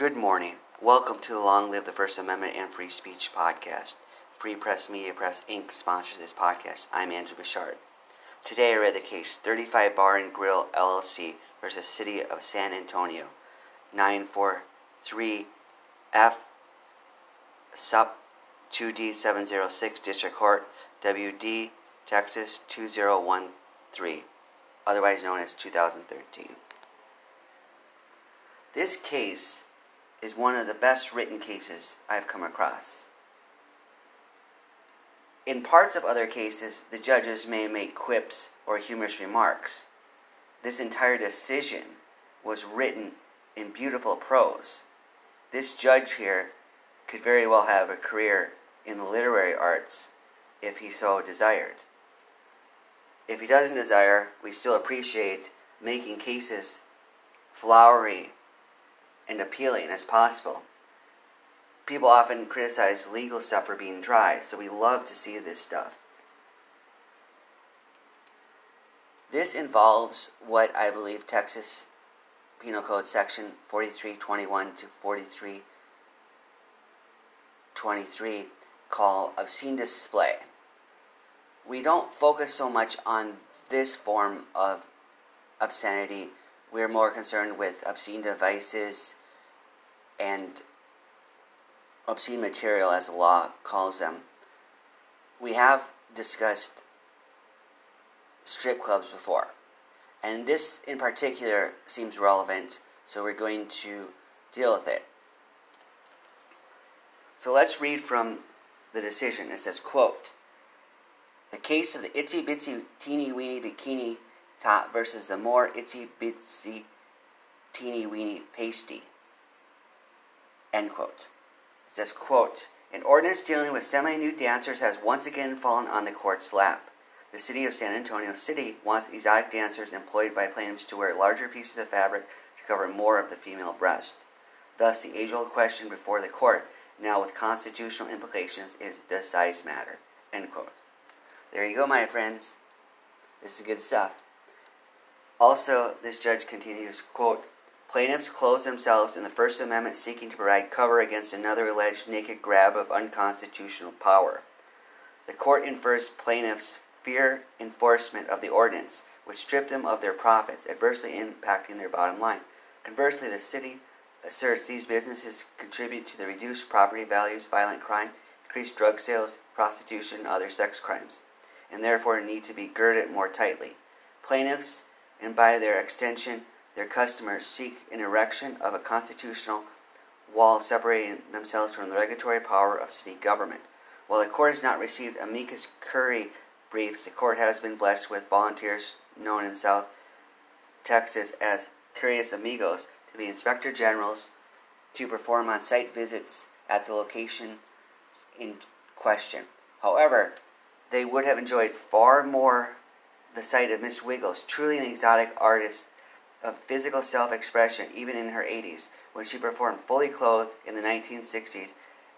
Good morning. Welcome to the Long Live the First Amendment and Free Speech podcast. Free Press Media Press Inc. sponsors this podcast. I'm Andrew Bouchard. Today I read the case 35 Bar and Grill LLC versus City of San Antonio, 943 F Sup 2D706 District Court, WD, Texas 2013, otherwise known as 2013. This case is one of the best written cases I've come across. In parts of other cases, the judges may make quips or humorous remarks. This entire decision was written in beautiful prose. This judge here could very well have a career in the literary arts if he so desired. If he doesn't desire, we still appreciate making cases flowery and appealing as possible. People often criticize legal stuff for being dry, so we love to see this stuff. This involves what I believe Texas Penal Code Section 4321 to 4323 call obscene display. We don't focus so much on this form of obscenity. We're more concerned with obscene devices and obscene material, as the law calls them. We have discussed strip clubs before, and this in particular seems relevant, so we're going to deal with it. So let's read from the decision. It says, quote, the case of the itsy bitsy teeny weeny bikini top versus the more itsy bitsy teeny weeny pasty. End quote. It says, quote, an ordinance dealing with semi-nude dancers has once again fallen on the court's lap. The city of San Antonio City wants exotic dancers employed by plaintiffs to wear larger pieces of fabric to cover more of the female breast. Thus, the age-old question before the court, now with constitutional implications, is does size matter? End quote. There you go, my friends. This is good stuff. Also, this judge continues, quote, Plaintiffs clothe themselves in the First Amendment seeking to provide cover against another alleged naked grab of unconstitutional power. The court infers plaintiffs fear enforcement of the ordinance, which stripped them of their profits, adversely impacting their bottom line. Conversely, the city asserts these businesses contribute to the reduced property values, violent crime, increased drug sales, prostitution, and other sex crimes, and therefore need to be girded more tightly. Plaintiffs, and by their extension, their customers seek an erection of a constitutional wall separating themselves from the regulatory power of city government. While the court has not received amicus curiae briefs, the court has been blessed with volunteers known in South Texas as Curious Amigos to be inspector generals to perform on site visits at the location in question. However, they would have enjoyed far more the sight of Miss Wiggles, truly an exotic artist of physical self expression even in her 80s when she performed fully clothed in the 1960s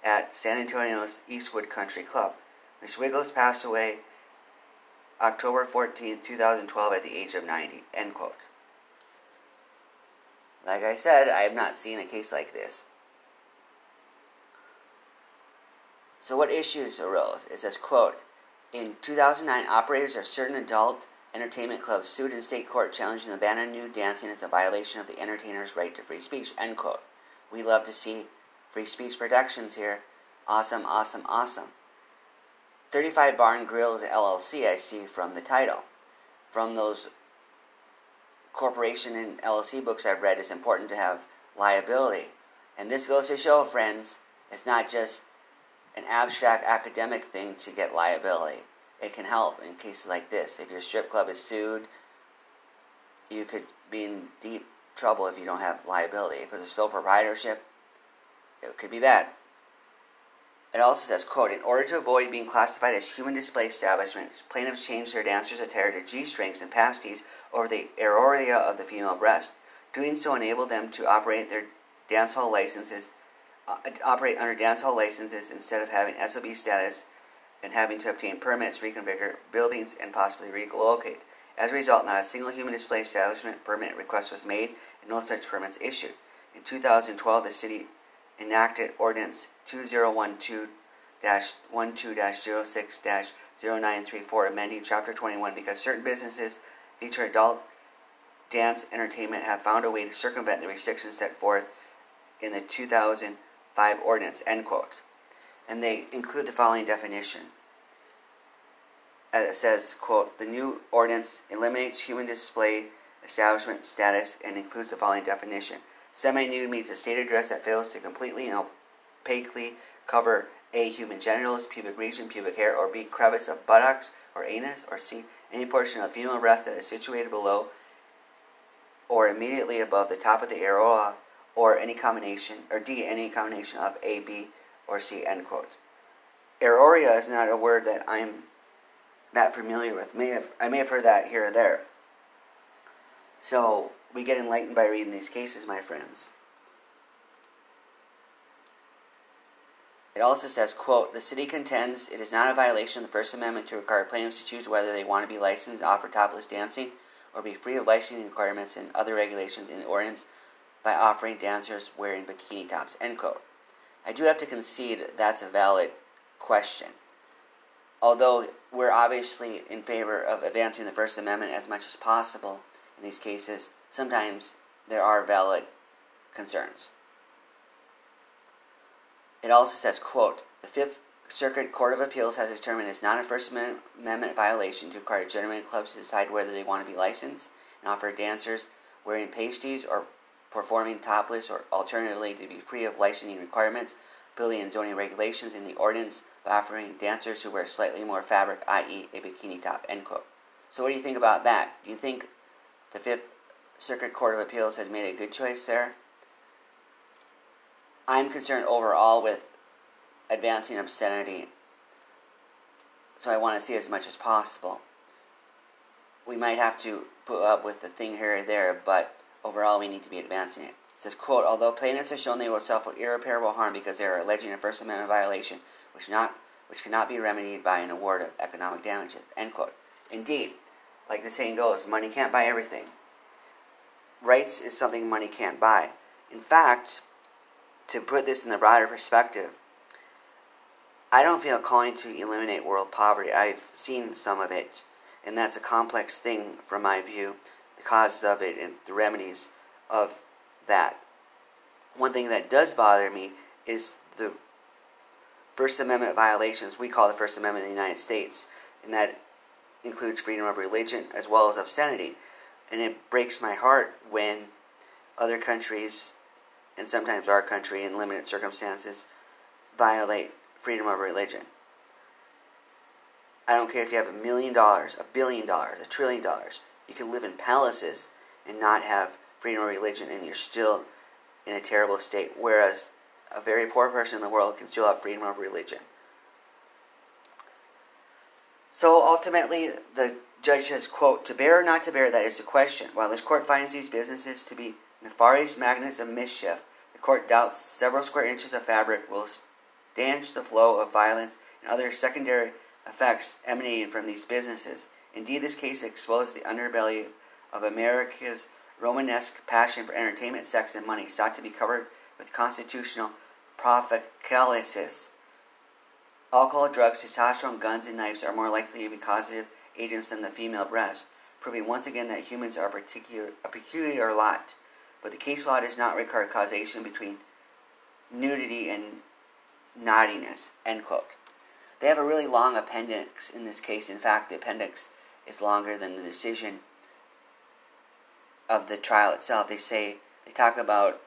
at San Antonio's Eastwood Country Club. Miss Wiggles passed away October 14, 2012, at the age of 90. End quote. Like I said, I have not seen a case like this. So, what issues arose? It says, quote, in 2009, operators of certain adult entertainment clubs sued in state court challenging the ban on nude dancing as a violation of the entertainer's right to free speech. End quote. We love to see free speech protections here. Awesome, awesome, awesome. 35 Bar and Grills LLC, I see from the title. From those corporation and LLC books I've read, it's important to have liability. And this goes to show, friends, it's not just an abstract academic thing to get liability it can help in cases like this. If your strip club is sued, you could be in deep trouble if you don't have liability. If it's a sole proprietorship, it could be bad. It also says, quote, in order to avoid being classified as human display establishments, plaintiffs changed their dancers' attire to G-strings and pasties over the areola of the female breast. Doing so enabled them to operate their dance hall licenses, uh, operate under dance hall licenses instead of having SOB status and having to obtain permits, reconfigure buildings, and possibly relocate. As a result, not a single human display establishment permit request was made, and no such permits issued. In 2012, the city enacted Ordinance 2012 12-06-0934 amending Chapter 21 because certain businesses feature adult dance entertainment have found a way to circumvent the restrictions set forth in the 2005 ordinance. End quote. And they include the following definition. Uh, it says, quote, the new ordinance eliminates human display establishment status and includes the following definition. Semi-nude means a state of dress that fails to completely and opaquely cover A. Human genitals, pubic region, pubic hair, or B. Crevice of buttocks or anus, or C. Any portion of female breast that is situated below or immediately above the top of the areola, or any combination, or D. Any combination of A, B, or C. End quote. Areola is not a word that I'm that familiar with. May have I may have heard that here or there. So we get enlightened by reading these cases, my friends. It also says, quote, the city contends it is not a violation of the First Amendment to require plaintiffs to choose whether they want to be licensed to offer topless dancing or be free of licensing requirements and other regulations in the ordinance by offering dancers wearing bikini tops, end quote. I do have to concede that's a valid question. Although we're obviously in favor of advancing the First Amendment as much as possible in these cases, sometimes there are valid concerns. It also says, quote, the Fifth Circuit Court of Appeals has determined it's not a First Amendment violation to require gentlemen clubs to decide whether they want to be licensed and offer dancers wearing pasties or performing topless or alternatively to be free of licensing requirements, building and zoning regulations in the ordinance by offering dancers who wear slightly more fabric, i.e. a bikini top, end quote. So what do you think about that? Do you think the Fifth Circuit Court of Appeals has made a good choice there? I'm concerned overall with advancing obscenity, so I want to see as much as possible. We might have to put up with the thing here or there, but overall we need to be advancing it. It says, quote, although plaintiffs have shown they will suffer irreparable harm because they are alleging a First Amendment violation, which not which cannot be remedied by an award of economic damages, end quote. Indeed, like the saying goes, money can't buy everything. Rights is something money can't buy. In fact, to put this in the broader perspective, I don't feel calling to eliminate world poverty. I've seen some of it, and that's a complex thing from my view, causes of it and the remedies of that. One thing that does bother me is the First Amendment violations we call the First Amendment in the United States, and that includes freedom of religion as well as obscenity. And it breaks my heart when other countries and sometimes our country in limited circumstances, violate freedom of religion. I don't care if you have a million dollars, a billion dollars, a trillion dollars. You can live in palaces and not have freedom of religion, and you're still in a terrible state. Whereas a very poor person in the world can still have freedom of religion. So ultimately, the judge says, quote, to bare or not to bare, that is the question. While this court finds these businesses to be nefarious magnets of mischief, the court doubts several square inches of fabric will stanch the flow of violence and other secondary effects emanating from these businesses. Indeed, this case exposes the underbelly of America's Romanesque passion for entertainment, sex, and money, sought to be covered with constitutional prophylaxis. Alcohol, drugs, testosterone, guns, and knives are more likely to be causative agents than the female breast, proving once again that humans are particular, a peculiar lot but the case law does not require causation between nudity and naughtiness. End quote. They have a really long appendix in this case. In fact, the appendix is longer than the decision of the trial itself. They say, they talk about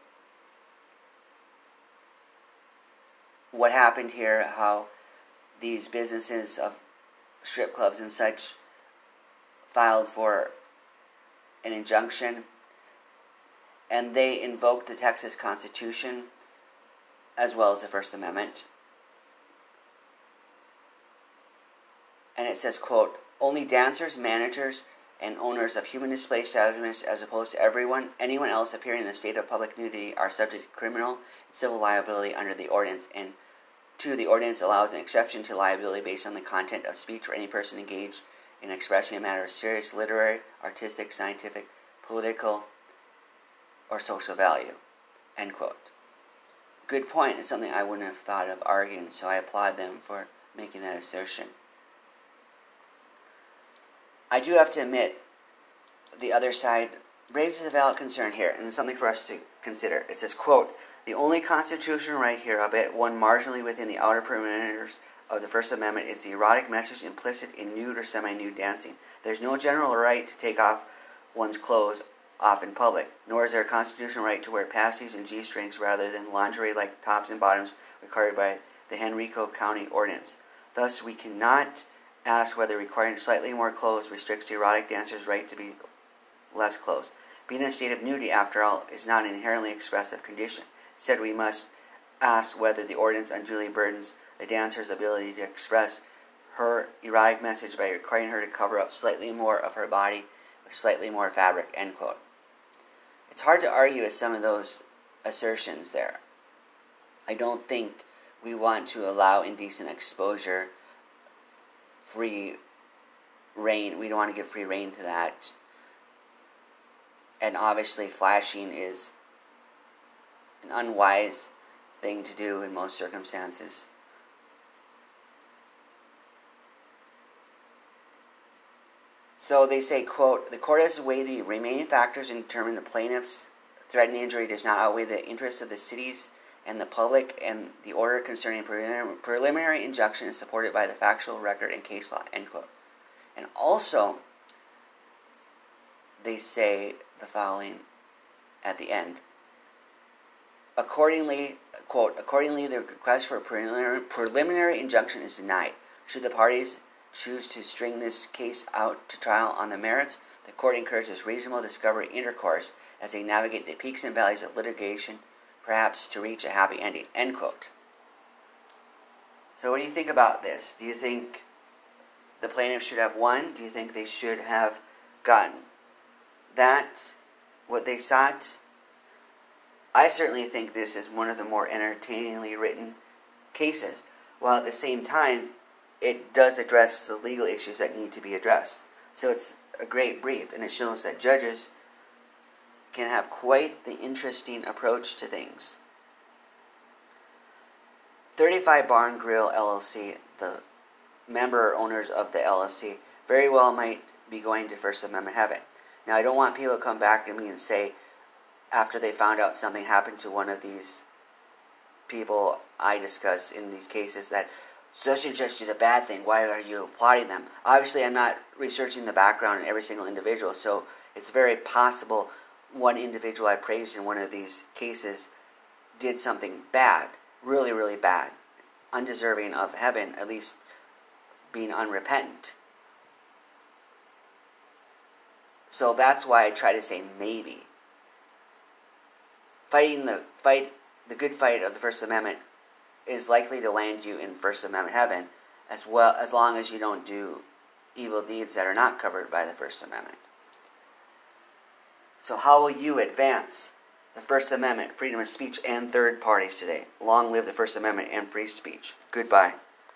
what happened here, how these businesses of strip clubs and such filed for an injunction and they invoked the Texas Constitution as well as the First Amendment. And it says, quote, only dancers, managers, and owners of human display establishments, as opposed to everyone, anyone else appearing in the state of public nudity, are subject to criminal and civil liability under the ordinance. And two, the ordinance allows an exception to liability based on the content of speech for any person engaged in expressing a matter of serious literary, artistic, scientific, political, or social value. End quote. Good point. It's something I wouldn't have thought of arguing, so I applaud them for making that assertion. I do have to admit, the other side raises a valid concern here, and it's something for us to consider. It says, quote, the only constitutional right here, albeit one marginally within the outer perimeters of the First Amendment, is the erotic message implicit in nude or semi-nude dancing. There's no general right to take off one's clothes off in public, nor is there a constitutional right to wear pasties and G-strings rather than lingerie-like tops and bottoms required by the Henrico County Ordinance. Thus, we cannot ask whether requiring slightly more clothes restricts the erotic dancer's right to be less clothes. Being in a state of nudity, after all, is not an inherently expressive condition. Instead, we must ask whether the ordinance unduly burdens the dancer's ability to express her erotic message by requiring her to cover up slightly more of her body with slightly more fabric. End quote. It's hard to argue with some of those assertions there. I don't think we want to allow indecent exposure free rein. We don't want to give free rein to that. And obviously, flashing is an unwise thing to do in most circumstances. So they say, quote, the court has weighed the remaining factors and determined the plaintiff's threatened injury does not outweigh the interests of the cities and the public, and the order concerning preliminary injunction is supported by the factual record and case law, end quote. And also, they say the following at the end. Accordingly, quote, accordingly, the request for a preliminary, preliminary injunction is denied. Should the parties choose to string this case out to trial on the merits, the court encourages reasonable discovery intercourse as they navigate the peaks and valleys of litigation, perhaps to reach a happy ending. End quote. So, what do you think about this? Do you think the plaintiff should have won? Do you think they should have gotten that, what they sought? I certainly think this is one of the more entertainingly written cases, while at the same time, it does address the legal issues that need to be addressed. So it's a great brief, and it shows that judges can have quite the interesting approach to things. 35 Bar and Grill LLC, the member owners of the LLC, very well might be going to First Amendment heaven. Now, I don't want people to come back to me and say, after they found out something happened to one of these people I discuss in these cases that social judge did a bad thing. Why are you applauding them? Obviously, I'm not researching the background in every single individual, so it's very possible one individual I praised in one of these cases did something bad, really, really bad, undeserving of heaven, at least being unrepentant. So that's why I try to say maybe fighting the fight, the good fight of the First Amendment, is likely to land you in First Amendment heaven, as well as long as you don't do evil deeds that are not covered by the First Amendment. So, how will you advance the First Amendment, freedom of speech, and third parties today? Long live the First Amendment and free speech. Goodbye.